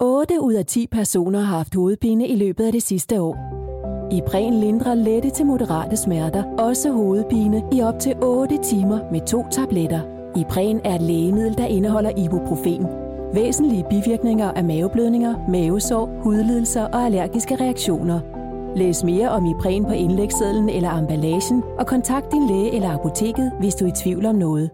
8 ud af 10 personer har haft hovedpine i løbet af det sidste år. Ibren lindrer lette til moderate smerter, også hovedpine, i op til 8 timer med to tabletter. Ibren er et lægemiddel, der indeholder ibuprofen. Væsentlige bivirkninger er maveblødninger, mavesår, hudlidelser og allergiske reaktioner. Læs mere om Ibren på indlægssedlen eller emballagen, og kontakt din læge eller apoteket, hvis du er i tvivl om noget.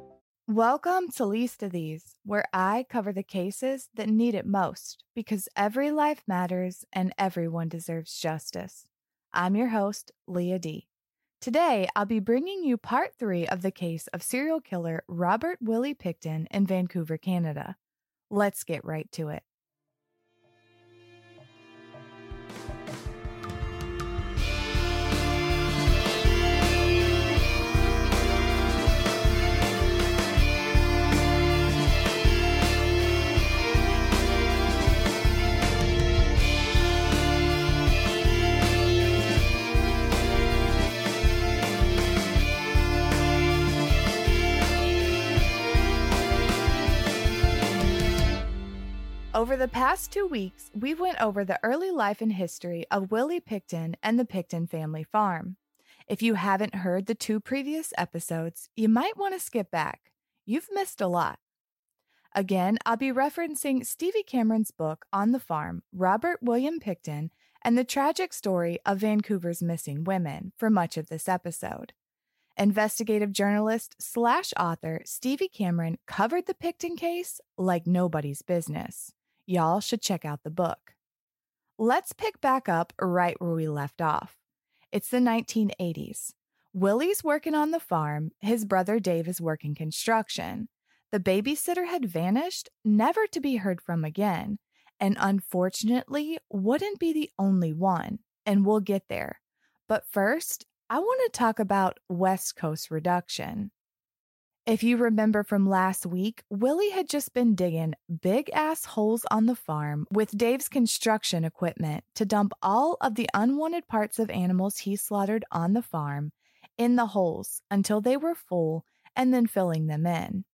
Welcome to Least of These, where I cover the cases that need it most because every life matters and everyone deserves justice. I'm your host, Leah D. Today, I'll be bringing you part three of the case of serial killer Robert Willie Pickton in Vancouver, Canada. Let's get right to it. Over the past two weeks, we went over the early life and history of Willie Pickton and the Pickton family farm. If you haven't heard the two previous episodes, you might want to skip back. You've missed a lot. Again, I'll be referencing Stevie Cameron's book On the Farm, Robert William Pickton, and the tragic story of Vancouver's missing women for much of this episode. Investigative journalist slash author Stevie Cameron covered the Pickton case like nobody's business. Y'all should check out the book. Let's pick back up right where we left off. It's the 1980s. Willie's working on the farm, his brother Dave is working construction. The babysitter had vanished, never to be heard from again, and unfortunately wouldn't be the only one, and we'll get there. But first, I want to talk about West Coast reduction. If you remember from last week, Willie had just been digging big ass holes on the farm with Dave's construction equipment to dump all of the unwanted parts of animals he slaughtered on the farm in the holes until they were full and then filling them in.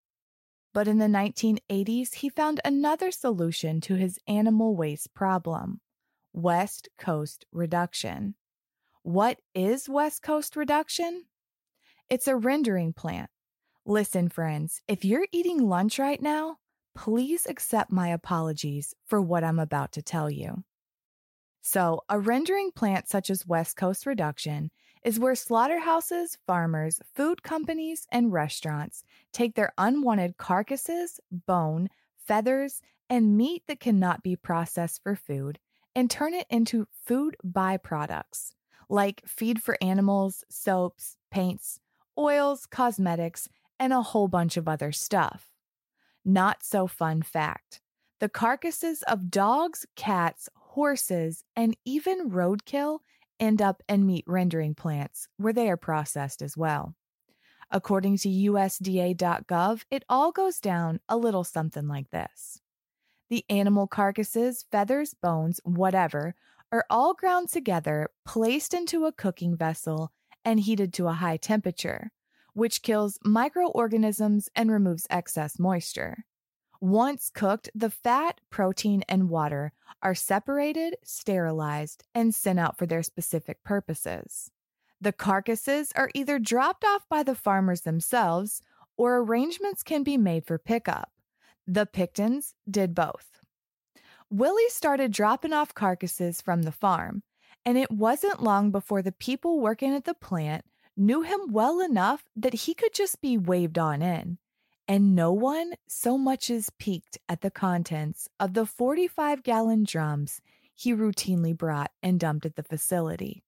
But in the 1980s, he found another solution to his animal waste problem West Coast reduction. What is West Coast reduction? It's a rendering plant Listen, friends, if you're eating lunch right now, please accept my apologies for what I'm about to tell you. So, a rendering plant such as West Coast Reduction is where slaughterhouses, farmers, food companies, and restaurants take their unwanted carcasses, bone, feathers, and meat that cannot be processed for food and turn it into food byproducts like feed for animals, soaps, paints, oils, cosmetics, and a whole bunch of other stuff. Not so fun fact the carcasses of dogs, cats, horses, and even roadkill end up in meat rendering plants where they are processed as well. According to USDA.gov, it all goes down a little something like this. The animal carcasses, feathers, bones, whatever, are all ground together, placed into a cooking vessel, and heated to a high temperature which kills microorganisms and removes excess moisture. Once cooked, the fat, protein, and water are separated, sterilized, and sent out for their specific purposes. The carcasses are either dropped off by the farmers themselves or arrangements can be made for pickup. The Picktons did both. Willie started dropping off carcasses from the farm, and it wasn't long before the people working at the plant knew him well enough that he could just be waved on in, and no one so much as peeked at the contents of the 45 gallon drums he routinely brought and dumped at the facility.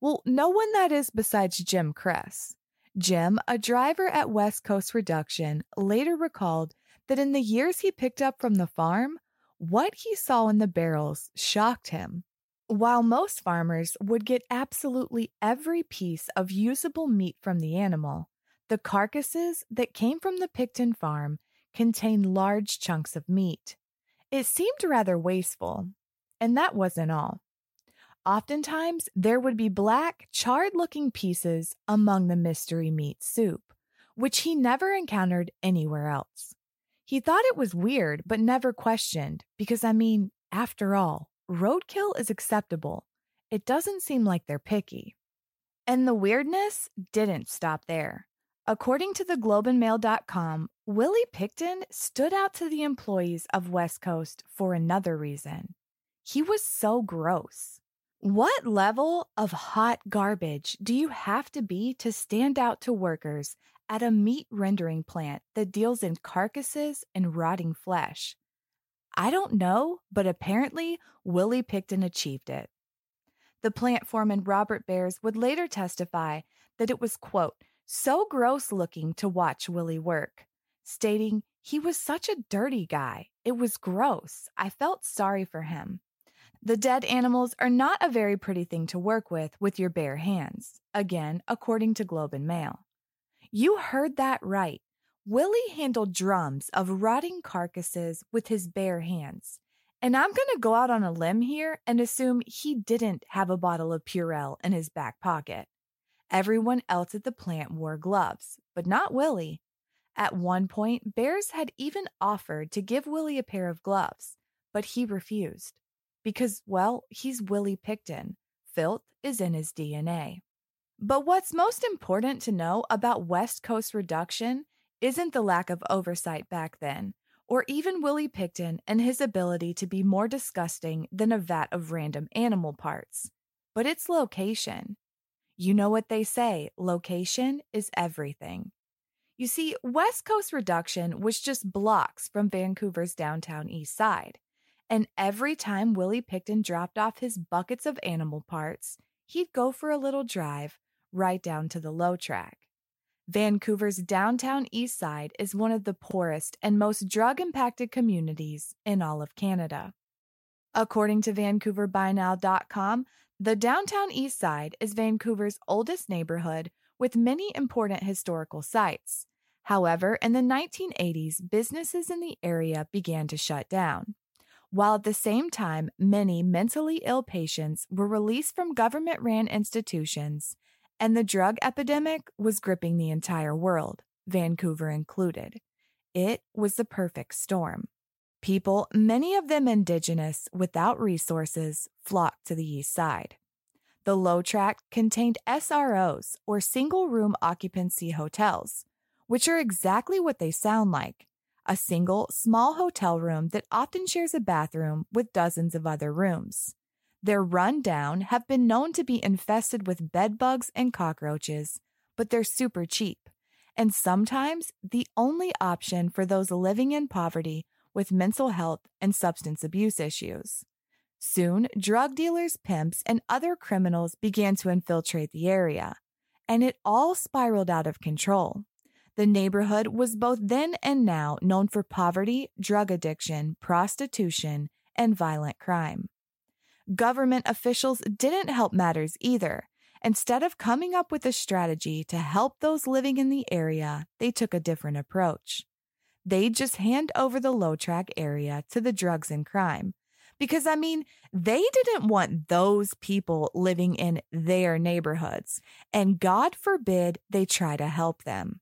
Well, no one that is besides Jim Cress. Jim, a driver at West Coast Reduction, later recalled that in the years he picked up from the farm, What he saw in the barrels shocked him. While most farmers would get absolutely every piece of usable meat from the animal, the carcasses that came from the Pickton farm contained large chunks of meat. It seemed rather wasteful, and that wasn't all. Oftentimes, there would be black, charred looking pieces among the mystery meat soup, which he never encountered anywhere else. He thought it was weird, but never questioned, because I mean, after all, roadkill is acceptable. It doesn't seem like they're picky. And the weirdness didn't stop there. According to the GlobeandMail.com, Willie Pickton stood out to the employees of West Coast for another reason. He was so gross. What level of hot garbage do you have to be to stand out to workers at a meat rendering plant that deals in carcasses and rotting flesh? I don't know, but apparently Willie Pickton achieved it. The plant foreman Robert Bears would later testify that it was, quote, so gross looking to watch Willie work, stating he was such a dirty guy. It was gross. I felt sorry for him. The dead animals are not a very pretty thing to work with with your bare hands, again, according to Globe and Mail. You heard that right. Willie handled drums of rotting carcasses with his bare hands. And I'm going to go out on a limb here and assume he didn't have a bottle of Purell in his back pocket. Everyone else at the plant wore gloves, but not Willie. At one point, Bears had even offered to give Willie a pair of gloves, but he refused because, well, he's Willie Pickton. Filth is in his DNA. But what's most important to know about West Coast reduction isn't the lack of oversight back then, or even Willie Pickton and his ability to be more disgusting than a vat of random animal parts, but its location. You know what they say location is everything. You see, West Coast reduction was just blocks from Vancouver's downtown east side. And every time Willie Pickton dropped off his buckets of animal parts, he'd go for a little drive right down to the low track. Vancouver's downtown east side is one of the poorest and most drug impacted communities in all of Canada. According to VancouverByNow.com, the downtown east side is Vancouver's oldest neighborhood with many important historical sites. However, in the 1980s, businesses in the area began to shut down while at the same time, many mentally ill patients were released from government ran institutions, and the drug epidemic was gripping the entire world, Vancouver included. It was the perfect storm. People, many of them indigenous without resources, flocked to the east side. The low track contained SROs, or single room occupancy hotels, which are exactly what they sound like a single, small hotel room that often shares a bathroom with dozens of other rooms. Their rundown have been known to be infested with bedbugs and cockroaches, but they're super cheap, and sometimes the only option for those living in poverty with mental health and substance abuse issues. Soon, drug dealers, pimps, and other criminals began to infiltrate the area, and it all spiraled out of control. The neighborhood was both then and now known for poverty, drug addiction, prostitution, and violent crime. Government officials didn't help matters either. Instead of coming up with a strategy to help those living in the area, they took a different approach. They just hand over the low track area to the drugs and crime. Because, I mean, they didn't want those people living in their neighborhoods, and God forbid they try to help them.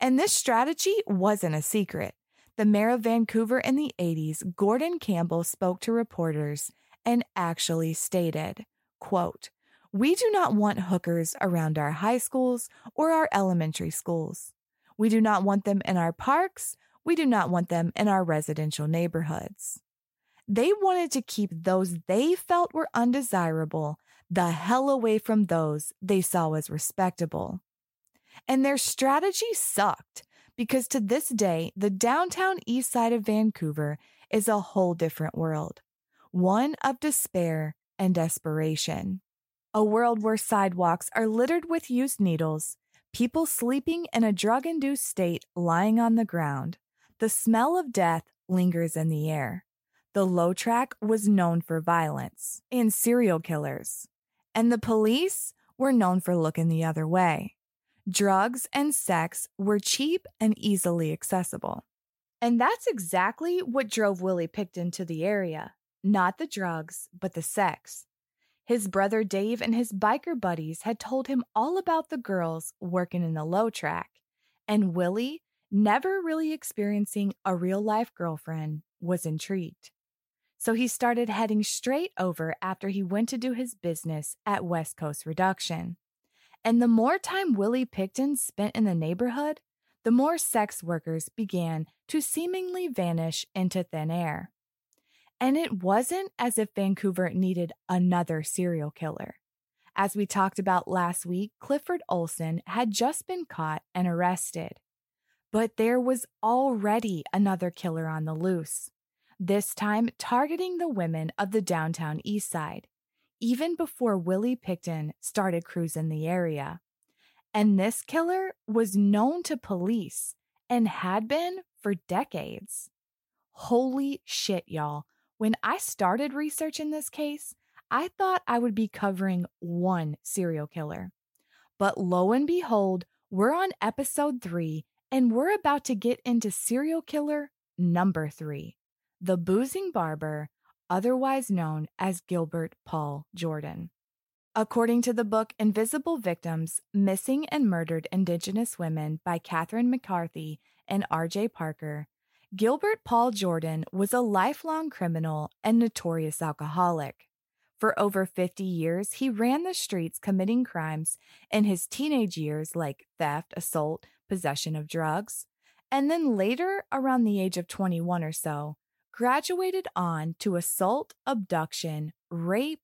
And this strategy wasn't a secret. The mayor of Vancouver in the 80s, Gordon Campbell, spoke to reporters and actually stated, quote, we do not want hookers around our high schools or our elementary schools. We do not want them in our parks. We do not want them in our residential neighborhoods. They wanted to keep those they felt were undesirable the hell away from those they saw as respectable. And their strategy sucked because to this day, the downtown east side of Vancouver is a whole different world one of despair and desperation. A world where sidewalks are littered with used needles, people sleeping in a drug induced state lying on the ground. The smell of death lingers in the air. The low track was known for violence and serial killers, and the police were known for looking the other way. Drugs and sex were cheap and easily accessible. And that's exactly what drove Willie Pickton to the area not the drugs, but the sex. His brother Dave and his biker buddies had told him all about the girls working in the low track, and Willie, never really experiencing a real life girlfriend, was intrigued. So he started heading straight over after he went to do his business at West Coast Reduction. And the more time Willie Pickton spent in the neighborhood, the more sex workers began to seemingly vanish into thin air. And it wasn't as if Vancouver needed another serial killer. As we talked about last week, Clifford Olson had just been caught and arrested. But there was already another killer on the loose, this time targeting the women of the downtown east side, even before Willie Pickton started cruising the area. And this killer was known to police and had been for decades. Holy shit, y'all. When I started researching this case, I thought I would be covering one serial killer. But lo and behold, we're on episode three, and we're about to get into serial killer number three the boozing barber, otherwise known as Gilbert Paul Jordan. According to the book Invisible Victims Missing and Murdered Indigenous Women by Catherine McCarthy and R.J. Parker, Gilbert Paul Jordan was a lifelong criminal and notorious alcoholic. For over 50 years, he ran the streets committing crimes in his teenage years like theft, assault, possession of drugs, and then later, around the age of 21 or so, graduated on to assault, abduction, rape,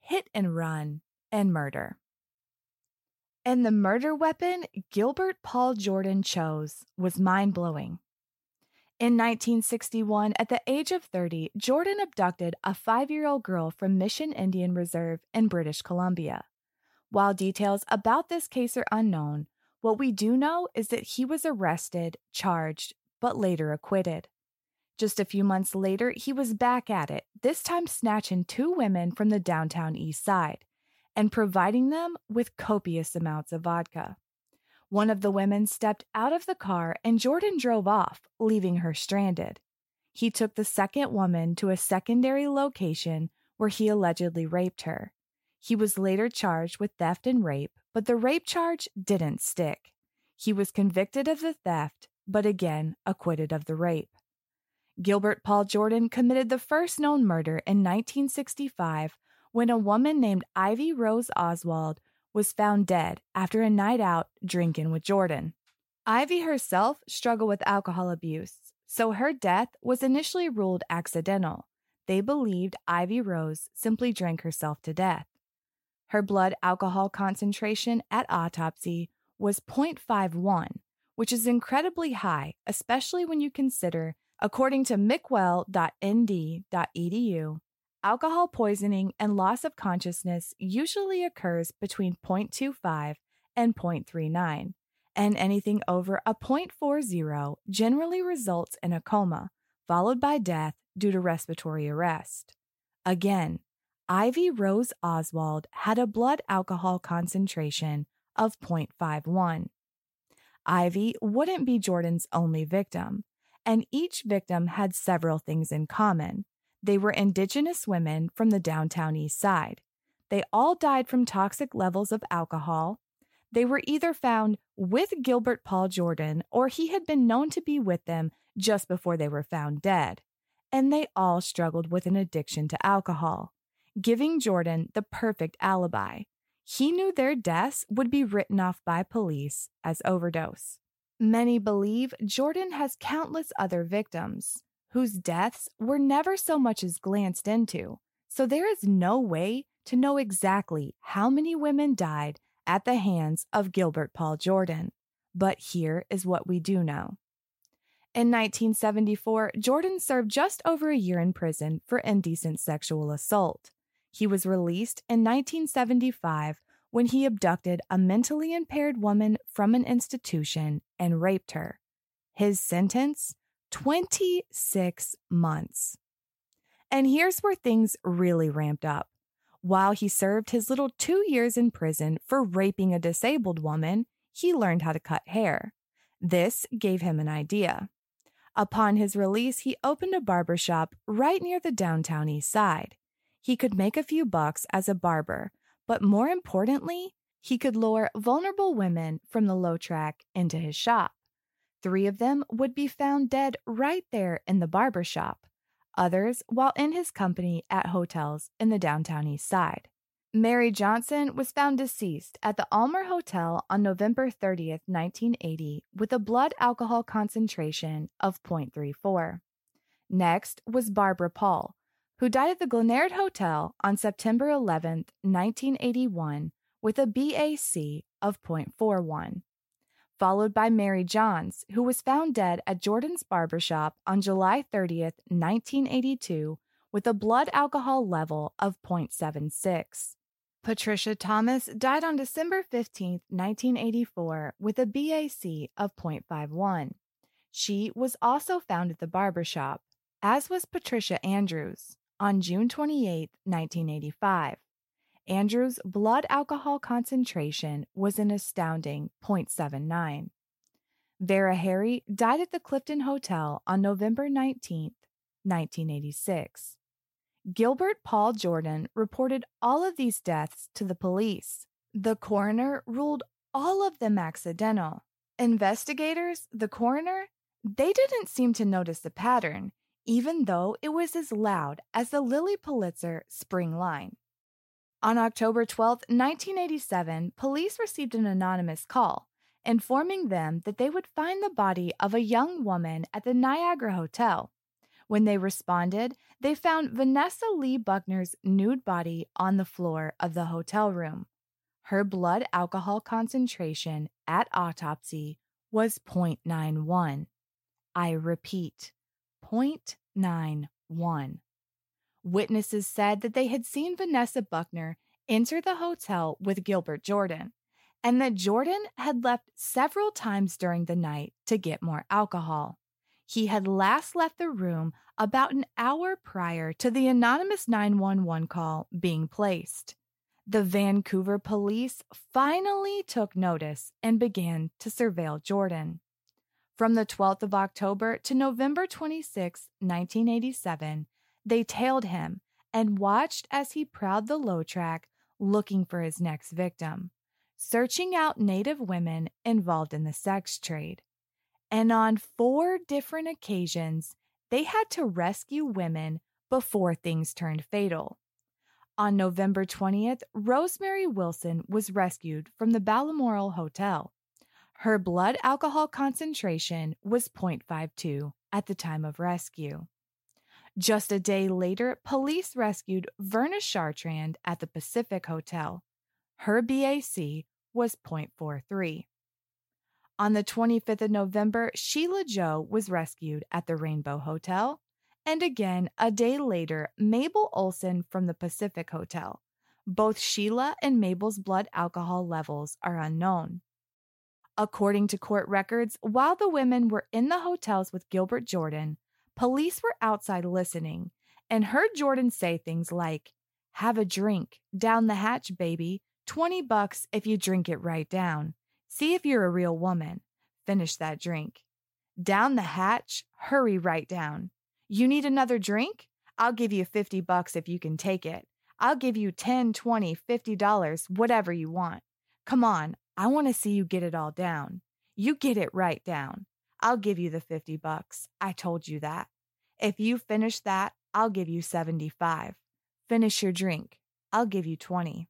hit and run, and murder. And the murder weapon Gilbert Paul Jordan chose was mind blowing. In 1961, at the age of 30, Jordan abducted a five year old girl from Mission Indian Reserve in British Columbia. While details about this case are unknown, what we do know is that he was arrested, charged, but later acquitted. Just a few months later, he was back at it, this time snatching two women from the downtown east side and providing them with copious amounts of vodka. One of the women stepped out of the car and Jordan drove off, leaving her stranded. He took the second woman to a secondary location where he allegedly raped her. He was later charged with theft and rape, but the rape charge didn't stick. He was convicted of the theft, but again acquitted of the rape. Gilbert Paul Jordan committed the first known murder in 1965 when a woman named Ivy Rose Oswald was found dead after a night out drinking with Jordan. Ivy herself struggled with alcohol abuse, so her death was initially ruled accidental. They believed Ivy Rose simply drank herself to death. Her blood alcohol concentration at autopsy was 0.51, which is incredibly high, especially when you consider, according to mcwell.nd.edu, Alcohol poisoning and loss of consciousness usually occurs between 0.25 and 0.39, and anything over a 0.40 generally results in a coma, followed by death due to respiratory arrest. Again, Ivy Rose Oswald had a blood alcohol concentration of 0.51. Ivy wouldn't be Jordan's only victim, and each victim had several things in common. They were Indigenous women from the downtown east side. They all died from toxic levels of alcohol. They were either found with Gilbert Paul Jordan or he had been known to be with them just before they were found dead. And they all struggled with an addiction to alcohol, giving Jordan the perfect alibi. He knew their deaths would be written off by police as overdose. Many believe Jordan has countless other victims whose deaths were never so much as glanced into, so there is no way to know exactly how many women died at the hands of Gilbert Paul Jordan. But here is what we do know. In 1974, Jordan served just over a year in prison for indecent sexual assault. He was released in 1975 when he abducted a mentally impaired woman from an institution and raped her. His sentence 26 months. And here's where things really ramped up. While he served his little two years in prison for raping a disabled woman, he learned how to cut hair. This gave him an idea. Upon his release, he opened a barber shop right near the downtown east side. He could make a few bucks as a barber, but more importantly, he could lure vulnerable women from the low track into his shop. Three of them would be found dead right there in the barber shop, others while in his company at hotels in the downtown east side. Mary Johnson was found deceased at the Almer Hotel on November 30th, 1980, with a blood alcohol concentration of 0.34. Next was Barbara Paul, who died at the Glenard Hotel on September 11th, 1981, with a BAC of 0.41 followed by Mary Johns, who was found dead at Jordan's barbershop on July 30th, 1982, with a blood alcohol level of 0.76. Patricia Thomas died on December 15, 1984, with a BAC of 0.51. She was also found at the barbershop, as was Patricia Andrews, on June 28, 1985. Andrew's blood alcohol concentration was an astounding 0.79. Vera Harry died at the Clifton Hotel on November 19, 1986. Gilbert Paul Jordan reported all of these deaths to the police. The coroner ruled all of them accidental. Investigators, the coroner, they didn't seem to notice the pattern, even though it was as loud as the Lilly Pulitzer spring line. On October 12, 1987, police received an anonymous call informing them that they would find the body of a young woman at the Niagara Hotel. When they responded, they found Vanessa Lee Buckner's nude body on the floor of the hotel room. Her blood alcohol concentration at autopsy was 0.91. I repeat, 0.91. Witnesses said that they had seen Vanessa Buckner enter the hotel with Gilbert Jordan and that Jordan had left several times during the night to get more alcohol. He had last left the room about an hour prior to the anonymous 911 call being placed. The Vancouver police finally took notice and began to surveil Jordan. From the 12th of October to November 26, 1987, they tailed him and watched as he prowled the low track looking for his next victim, searching out Native women involved in the sex trade. And on four different occasions, they had to rescue women before things turned fatal. On November 20th, Rosemary Wilson was rescued from the Balmoral Hotel. Her blood alcohol concentration was 0.52 at the time of rescue. Just a day later, police rescued Verna Chartrand at the Pacific Hotel. Her BAC was 0.43. On the 25th of November, Sheila Joe was rescued at the Rainbow Hotel. And again, a day later, Mabel Olson from the Pacific Hotel. Both Sheila and Mabel's blood alcohol levels are unknown. According to court records, while the women were in the hotels with Gilbert Jordan, Police were outside listening and heard Jordan say things like, Have a drink, down the hatch, baby. 20 bucks if you drink it right down. See if you're a real woman. Finish that drink. Down the hatch, hurry right down. You need another drink? I'll give you 50 bucks if you can take it. I'll give you 10, 20, 50 dollars, whatever you want. Come on, I want to see you get it all down. You get it right down. I'll give you the 50 bucks. I told you that. If you finish that, I'll give you 75. Finish your drink. I'll give you 20.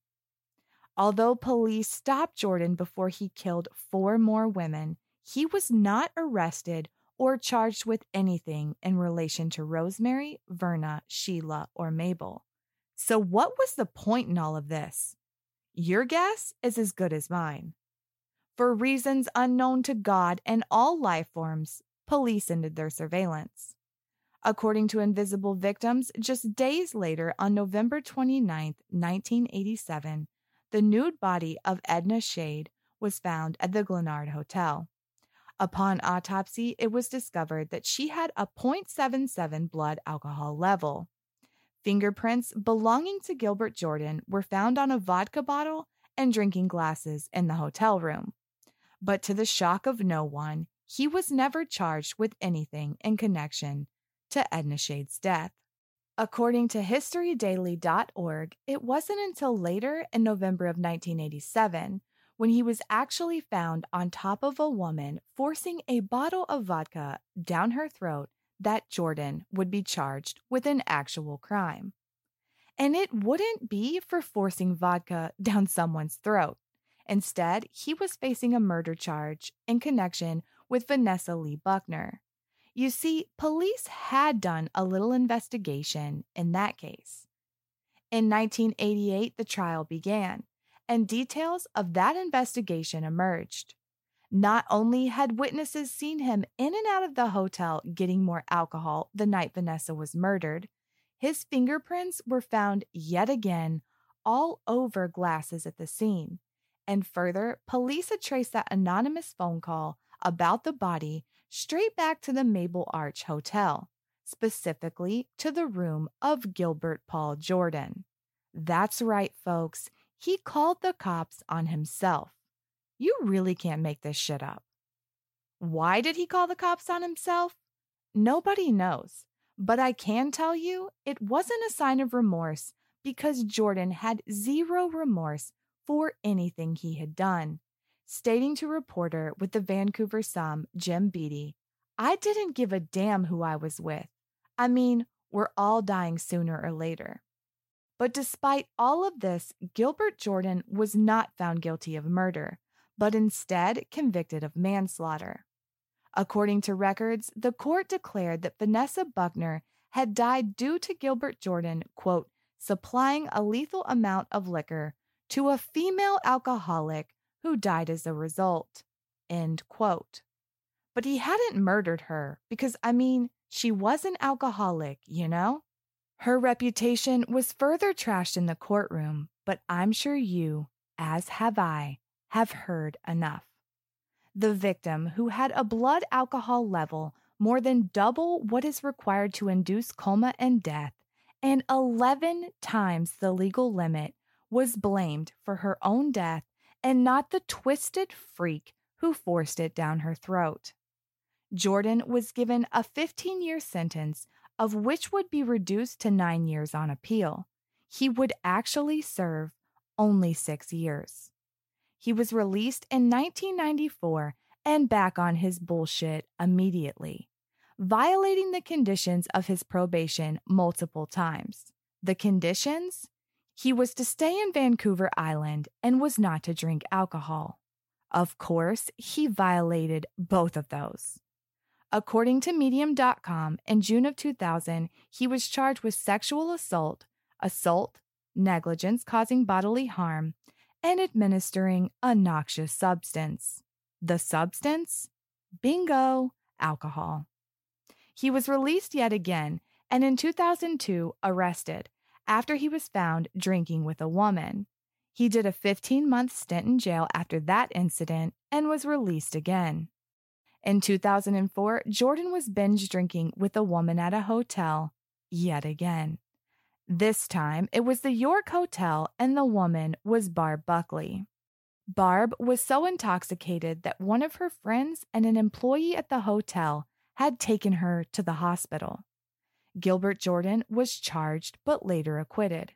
Although police stopped Jordan before he killed four more women, he was not arrested or charged with anything in relation to Rosemary, Verna, Sheila, or Mabel. So, what was the point in all of this? Your guess is as good as mine. For reasons unknown to God and all life forms, police ended their surveillance. According to Invisible Victims, just days later, on November 29, 1987, the nude body of Edna Shade was found at the Glenard Hotel. Upon autopsy, it was discovered that she had a 0.77 blood alcohol level. Fingerprints belonging to Gilbert Jordan were found on a vodka bottle and drinking glasses in the hotel room. But to the shock of no one, he was never charged with anything in connection to Edna Shade's death. According to HistoryDaily.org, it wasn't until later in November of 1987 when he was actually found on top of a woman forcing a bottle of vodka down her throat that Jordan would be charged with an actual crime. And it wouldn't be for forcing vodka down someone's throat. Instead, he was facing a murder charge in connection with Vanessa Lee Buckner. You see, police had done a little investigation in that case. In 1988, the trial began, and details of that investigation emerged. Not only had witnesses seen him in and out of the hotel getting more alcohol the night Vanessa was murdered, his fingerprints were found yet again all over glasses at the scene. And further, police had traced that anonymous phone call about the body straight back to the Marble Arch Hotel, specifically to the room of Gilbert Paul Jordan. That's right, folks. He called the cops on himself. You really can't make this shit up. Why did he call the cops on himself? Nobody knows. But I can tell you it wasn't a sign of remorse because Jordan had zero remorse for anything he had done. Stating to reporter with the Vancouver Sun, Jim Beatty, I didn't give a damn who I was with. I mean, we're all dying sooner or later. But despite all of this, Gilbert Jordan was not found guilty of murder, but instead convicted of manslaughter. According to records, the court declared that Vanessa Buckner had died due to Gilbert Jordan, quote, supplying a lethal amount of liquor to a female alcoholic who died as a result, end quote. But he hadn't murdered her because, I mean, she was an alcoholic, you know? Her reputation was further trashed in the courtroom, but I'm sure you, as have I, have heard enough. The victim, who had a blood alcohol level more than double what is required to induce coma and death, and 11 times the legal limit, was blamed for her own death and not the twisted freak who forced it down her throat. Jordan was given a 15 year sentence of which would be reduced to nine years on appeal. He would actually serve only six years. He was released in 1994 and back on his bullshit immediately, violating the conditions of his probation multiple times. The conditions? He was to stay in Vancouver Island and was not to drink alcohol. Of course, he violated both of those. According to Medium.com, in June of 2000, he was charged with sexual assault, assault, negligence causing bodily harm, and administering a noxious substance. The substance? Bingo, alcohol. He was released yet again and in 2002 arrested after he was found drinking with a woman. He did a 15 month stint in jail after that incident and was released again. In 2004, Jordan was binge drinking with a woman at a hotel yet again. This time, it was the York Hotel, and the woman was Barb Buckley. Barb was so intoxicated that one of her friends and an employee at the hotel had taken her to the hospital. Gilbert Jordan was charged but later acquitted.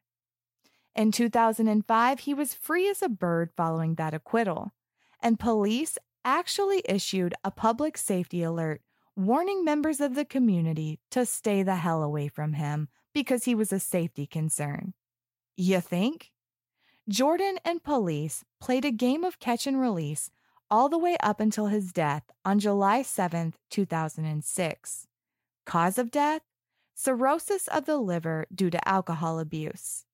In 2005, he was free as a bird following that acquittal, and police actually issued a public safety alert warning members of the community to stay the hell away from him because he was a safety concern. You think? Jordan and police played a game of catch and release all the way up until his death on July 7, 2006. Cause of death? Cirrhosis of the liver due to alcohol abuse.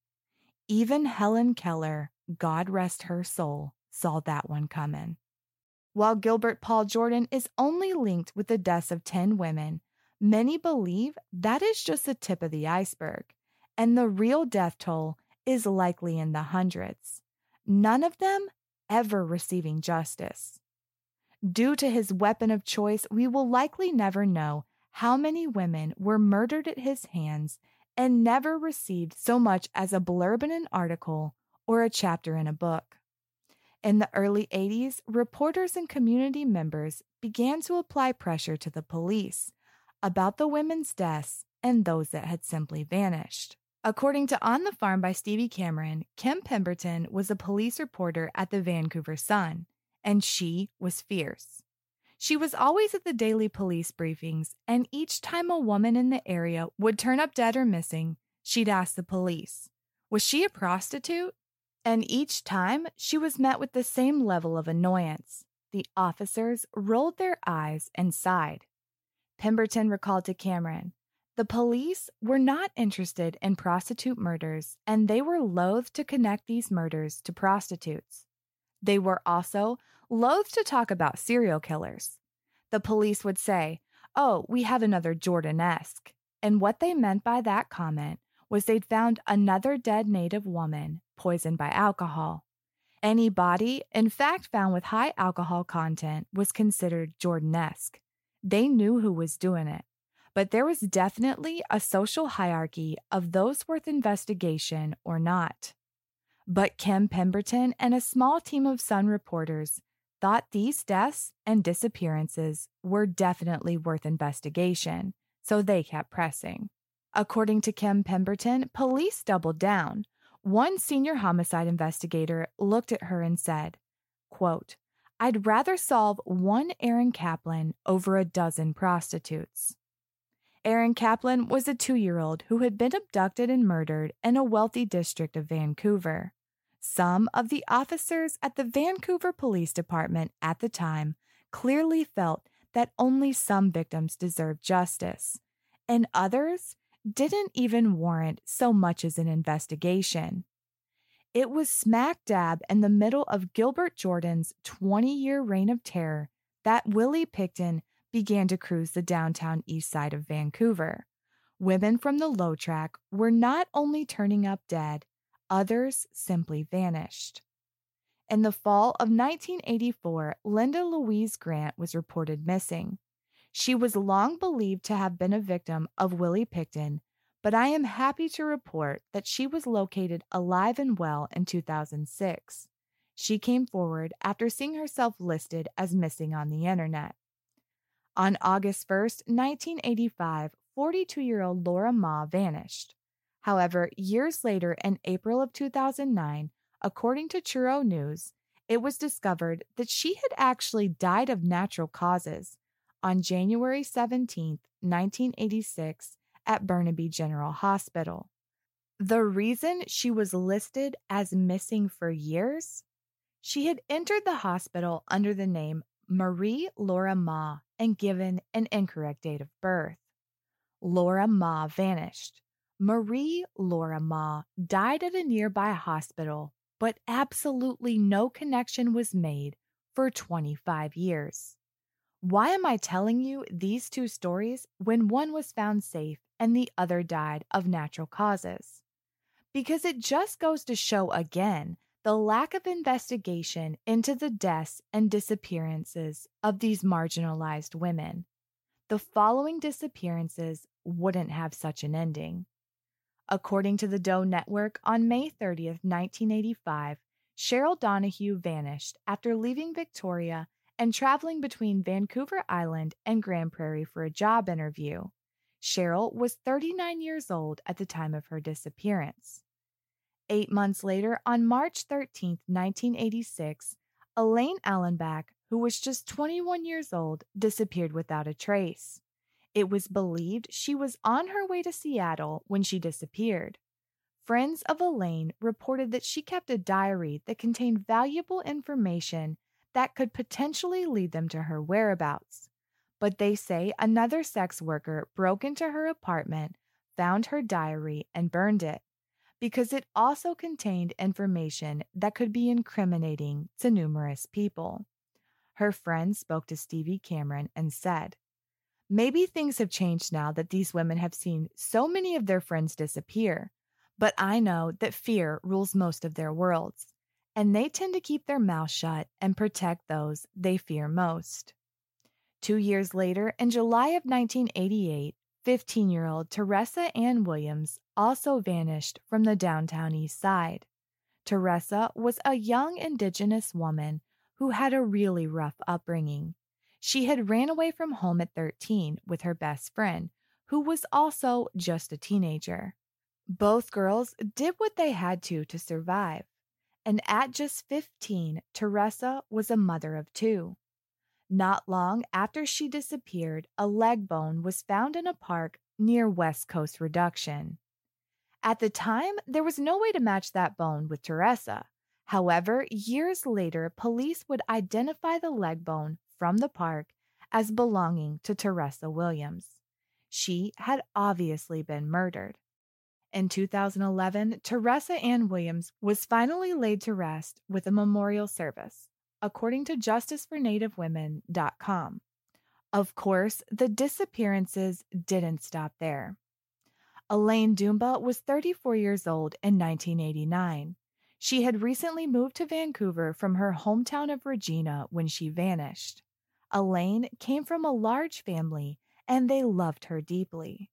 Even Helen Keller, God rest her soul, saw that one coming. While Gilbert Paul Jordan is only linked with the deaths of 10 women, many believe that is just the tip of the iceberg, and the real death toll is likely in the hundreds, none of them ever receiving justice. Due to his weapon of choice, we will likely never know how many women were murdered at his hands and never received so much as a blurb in an article or a chapter in a book. In the early 80s, reporters and community members began to apply pressure to the police about the women's deaths and those that had simply vanished. According to On the Farm by Stevie Cameron, Kim Pemberton was a police reporter at the Vancouver Sun, and she was fierce. She was always at the daily police briefings, and each time a woman in the area would turn up dead or missing, she'd ask the police, Was she a prostitute? And each time she was met with the same level of annoyance. The officers rolled their eyes and sighed. Pemberton recalled to Cameron, the police were not interested in prostitute murders, and they were loath to connect these murders to prostitutes. They were also loath to talk about serial killers. The police would say, Oh, we have another Jordanesque. And what they meant by that comment was they'd found another dead native woman poisoned by alcohol. Any body, in fact, found with high alcohol content was considered Jordanesque. They knew who was doing it but there was definitely a social hierarchy of those worth investigation or not. But Kim Pemberton and a small team of Sun reporters thought these deaths and disappearances were definitely worth investigation, so they kept pressing. According to Kim Pemberton, police doubled down. One senior homicide investigator looked at her and said, quote, I'd rather solve one Aaron Kaplan over a dozen prostitutes. Aaron Kaplan was a two year old who had been abducted and murdered in a wealthy district of Vancouver. Some of the officers at the Vancouver Police Department at the time clearly felt that only some victims deserved justice, and others didn't even warrant so much as an investigation. It was smack dab in the middle of Gilbert Jordan's 20 year reign of terror that Willie Pickton began to cruise the downtown east side of Vancouver. Women from the low track were not only turning up dead, others simply vanished. In the fall of 1984, Linda Louise Grant was reported missing. She was long believed to have been a victim of Willie Pickton, but I am happy to report that she was located alive and well in 2006. She came forward after seeing herself listed as missing on the internet. On August 1st, 1985, 42 year old Laura Mah vanished. However, years later, in April of 2009, according to Truro News, it was discovered that she had actually died of natural causes on January 17, 1986, at Burnaby General Hospital. The reason she was listed as missing for years? She had entered the hospital under the name Marie Laura Mah and given an incorrect date of birth. Laura Mah vanished. Marie Laura Mah died at a nearby hospital, but absolutely no connection was made for 25 years. Why am I telling you these two stories when one was found safe and the other died of natural causes? Because it just goes to show again the lack of investigation into the deaths and disappearances of these marginalized women. The following disappearances wouldn't have such an ending. According to the Doe Network, on May 30th, 1985, Cheryl Donahue vanished after leaving Victoria and traveling between Vancouver Island and Grande Prairie for a job interview. Cheryl was 39 years old at the time of her disappearance. Eight months later, on March 13, 1986, Elaine Allenbach, who was just 21 years old, disappeared without a trace. It was believed she was on her way to Seattle when she disappeared. Friends of Elaine reported that she kept a diary that contained valuable information that could potentially lead them to her whereabouts. But they say another sex worker broke into her apartment, found her diary, and burned it because it also contained information that could be incriminating to numerous people. Her friend spoke to Stevie Cameron and said, Maybe things have changed now that these women have seen so many of their friends disappear, but I know that fear rules most of their worlds, and they tend to keep their mouths shut and protect those they fear most. Two years later, in July of 1988, 15 year old Teresa Ann Williams also vanished from the downtown east side. Teresa was a young Indigenous woman who had a really rough upbringing. She had ran away from home at 13 with her best friend, who was also just a teenager. Both girls did what they had to to survive. And at just 15, Teresa was a mother of two. Not long after she disappeared, a leg bone was found in a park near West Coast Reduction. At the time, there was no way to match that bone with Teresa. However, years later, police would identify the leg bone from the park as belonging to Teresa Williams. She had obviously been murdered. In 2011, Teresa Ann Williams was finally laid to rest with a memorial service, according to justicefornativewomen.com. Of course, the disappearances didn't stop there. Elaine Dumba was 34 years old in 1989. She had recently moved to Vancouver from her hometown of Regina when she vanished. Elaine came from a large family and they loved her deeply.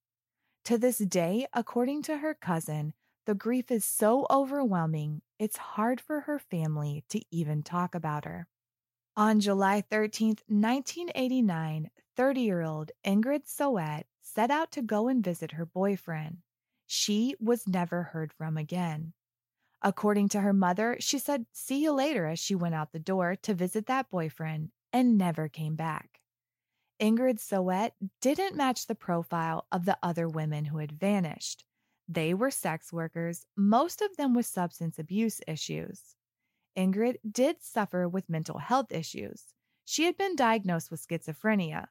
To this day, according to her cousin, the grief is so overwhelming, it's hard for her family to even talk about her. On July 13, 1989, 30 year old Ingrid Soet set out to go and visit her boyfriend. She was never heard from again. According to her mother, she said, See you later as she went out the door to visit that boyfriend and never came back. Ingrid Soet didn't match the profile of the other women who had vanished. They were sex workers, most of them with substance abuse issues. Ingrid did suffer with mental health issues. She had been diagnosed with schizophrenia,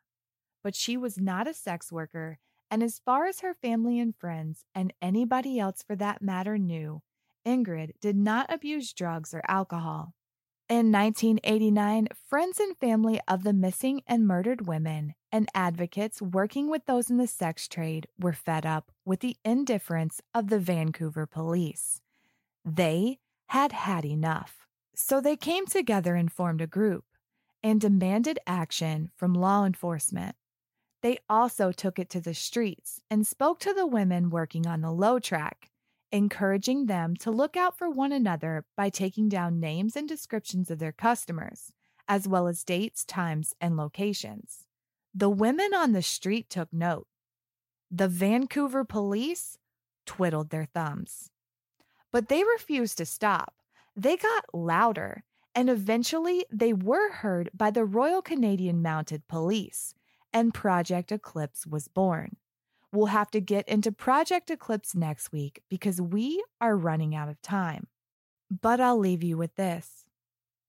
but she was not a sex worker, and as far as her family and friends, and anybody else for that matter, knew, Ingrid did not abuse drugs or alcohol. In 1989, friends and family of the missing and murdered women and advocates working with those in the sex trade were fed up with the indifference of the Vancouver police. They had had enough. So they came together and formed a group and demanded action from law enforcement. They also took it to the streets and spoke to the women working on the low track encouraging them to look out for one another by taking down names and descriptions of their customers, as well as dates, times, and locations. The women on the street took note. The Vancouver police twiddled their thumbs. But they refused to stop. They got louder, and eventually they were heard by the Royal Canadian Mounted Police, and Project Eclipse was born. We'll have to get into Project Eclipse next week because we are running out of time. But I'll leave you with this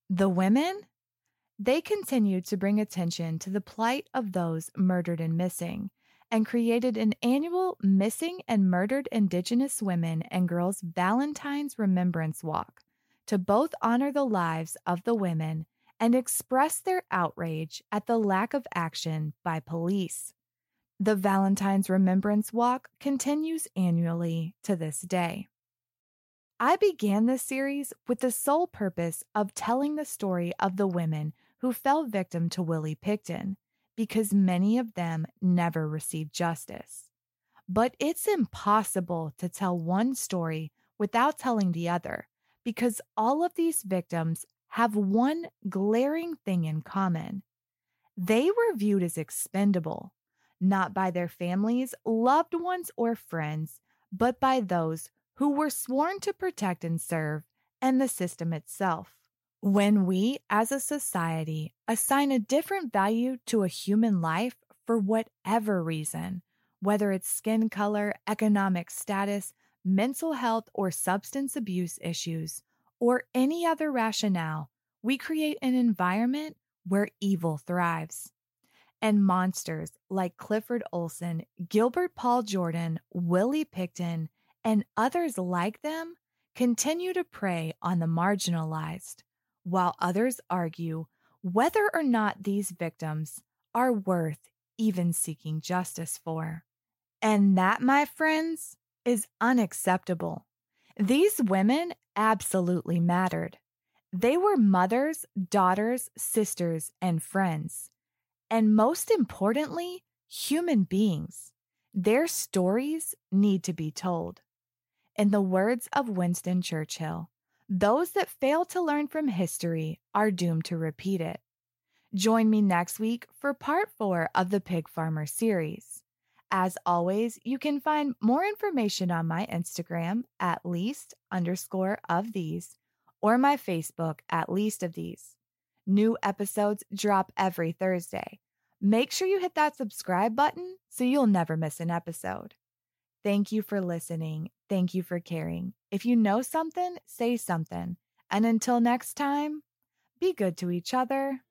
the women, they continued to bring attention to the plight of those murdered and missing and created an annual Missing and Murdered Indigenous Women and Girls Valentine's Remembrance Walk to both honor the lives of the women and express their outrage at the lack of action by police. The Valentine's Remembrance Walk continues annually to this day. I began this series with the sole purpose of telling the story of the women who fell victim to Willie Pickton because many of them never received justice. But it's impossible to tell one story without telling the other because all of these victims have one glaring thing in common. They were viewed as expendable not by their families, loved ones, or friends, but by those who were sworn to protect and serve, and the system itself. When we, as a society, assign a different value to a human life for whatever reason, whether it's skin color, economic status, mental health, or substance abuse issues, or any other rationale, we create an environment where evil thrives and monsters like Clifford Olson, Gilbert Paul Jordan, Willie Pickton, and others like them continue to prey on the marginalized, while others argue whether or not these victims are worth even seeking justice for. And that, my friends, is unacceptable. These women absolutely mattered. They were mothers, daughters, sisters, and friends and most importantly, human beings. Their stories need to be told. In the words of Winston Churchill, those that fail to learn from history are doomed to repeat it. Join me next week for part four of the Pig Farmer series. As always, you can find more information on my Instagram at least underscore of these or my Facebook at least of these. New episodes drop every Thursday. Make sure you hit that subscribe button so you'll never miss an episode. Thank you for listening. Thank you for caring. If you know something, say something. And until next time, be good to each other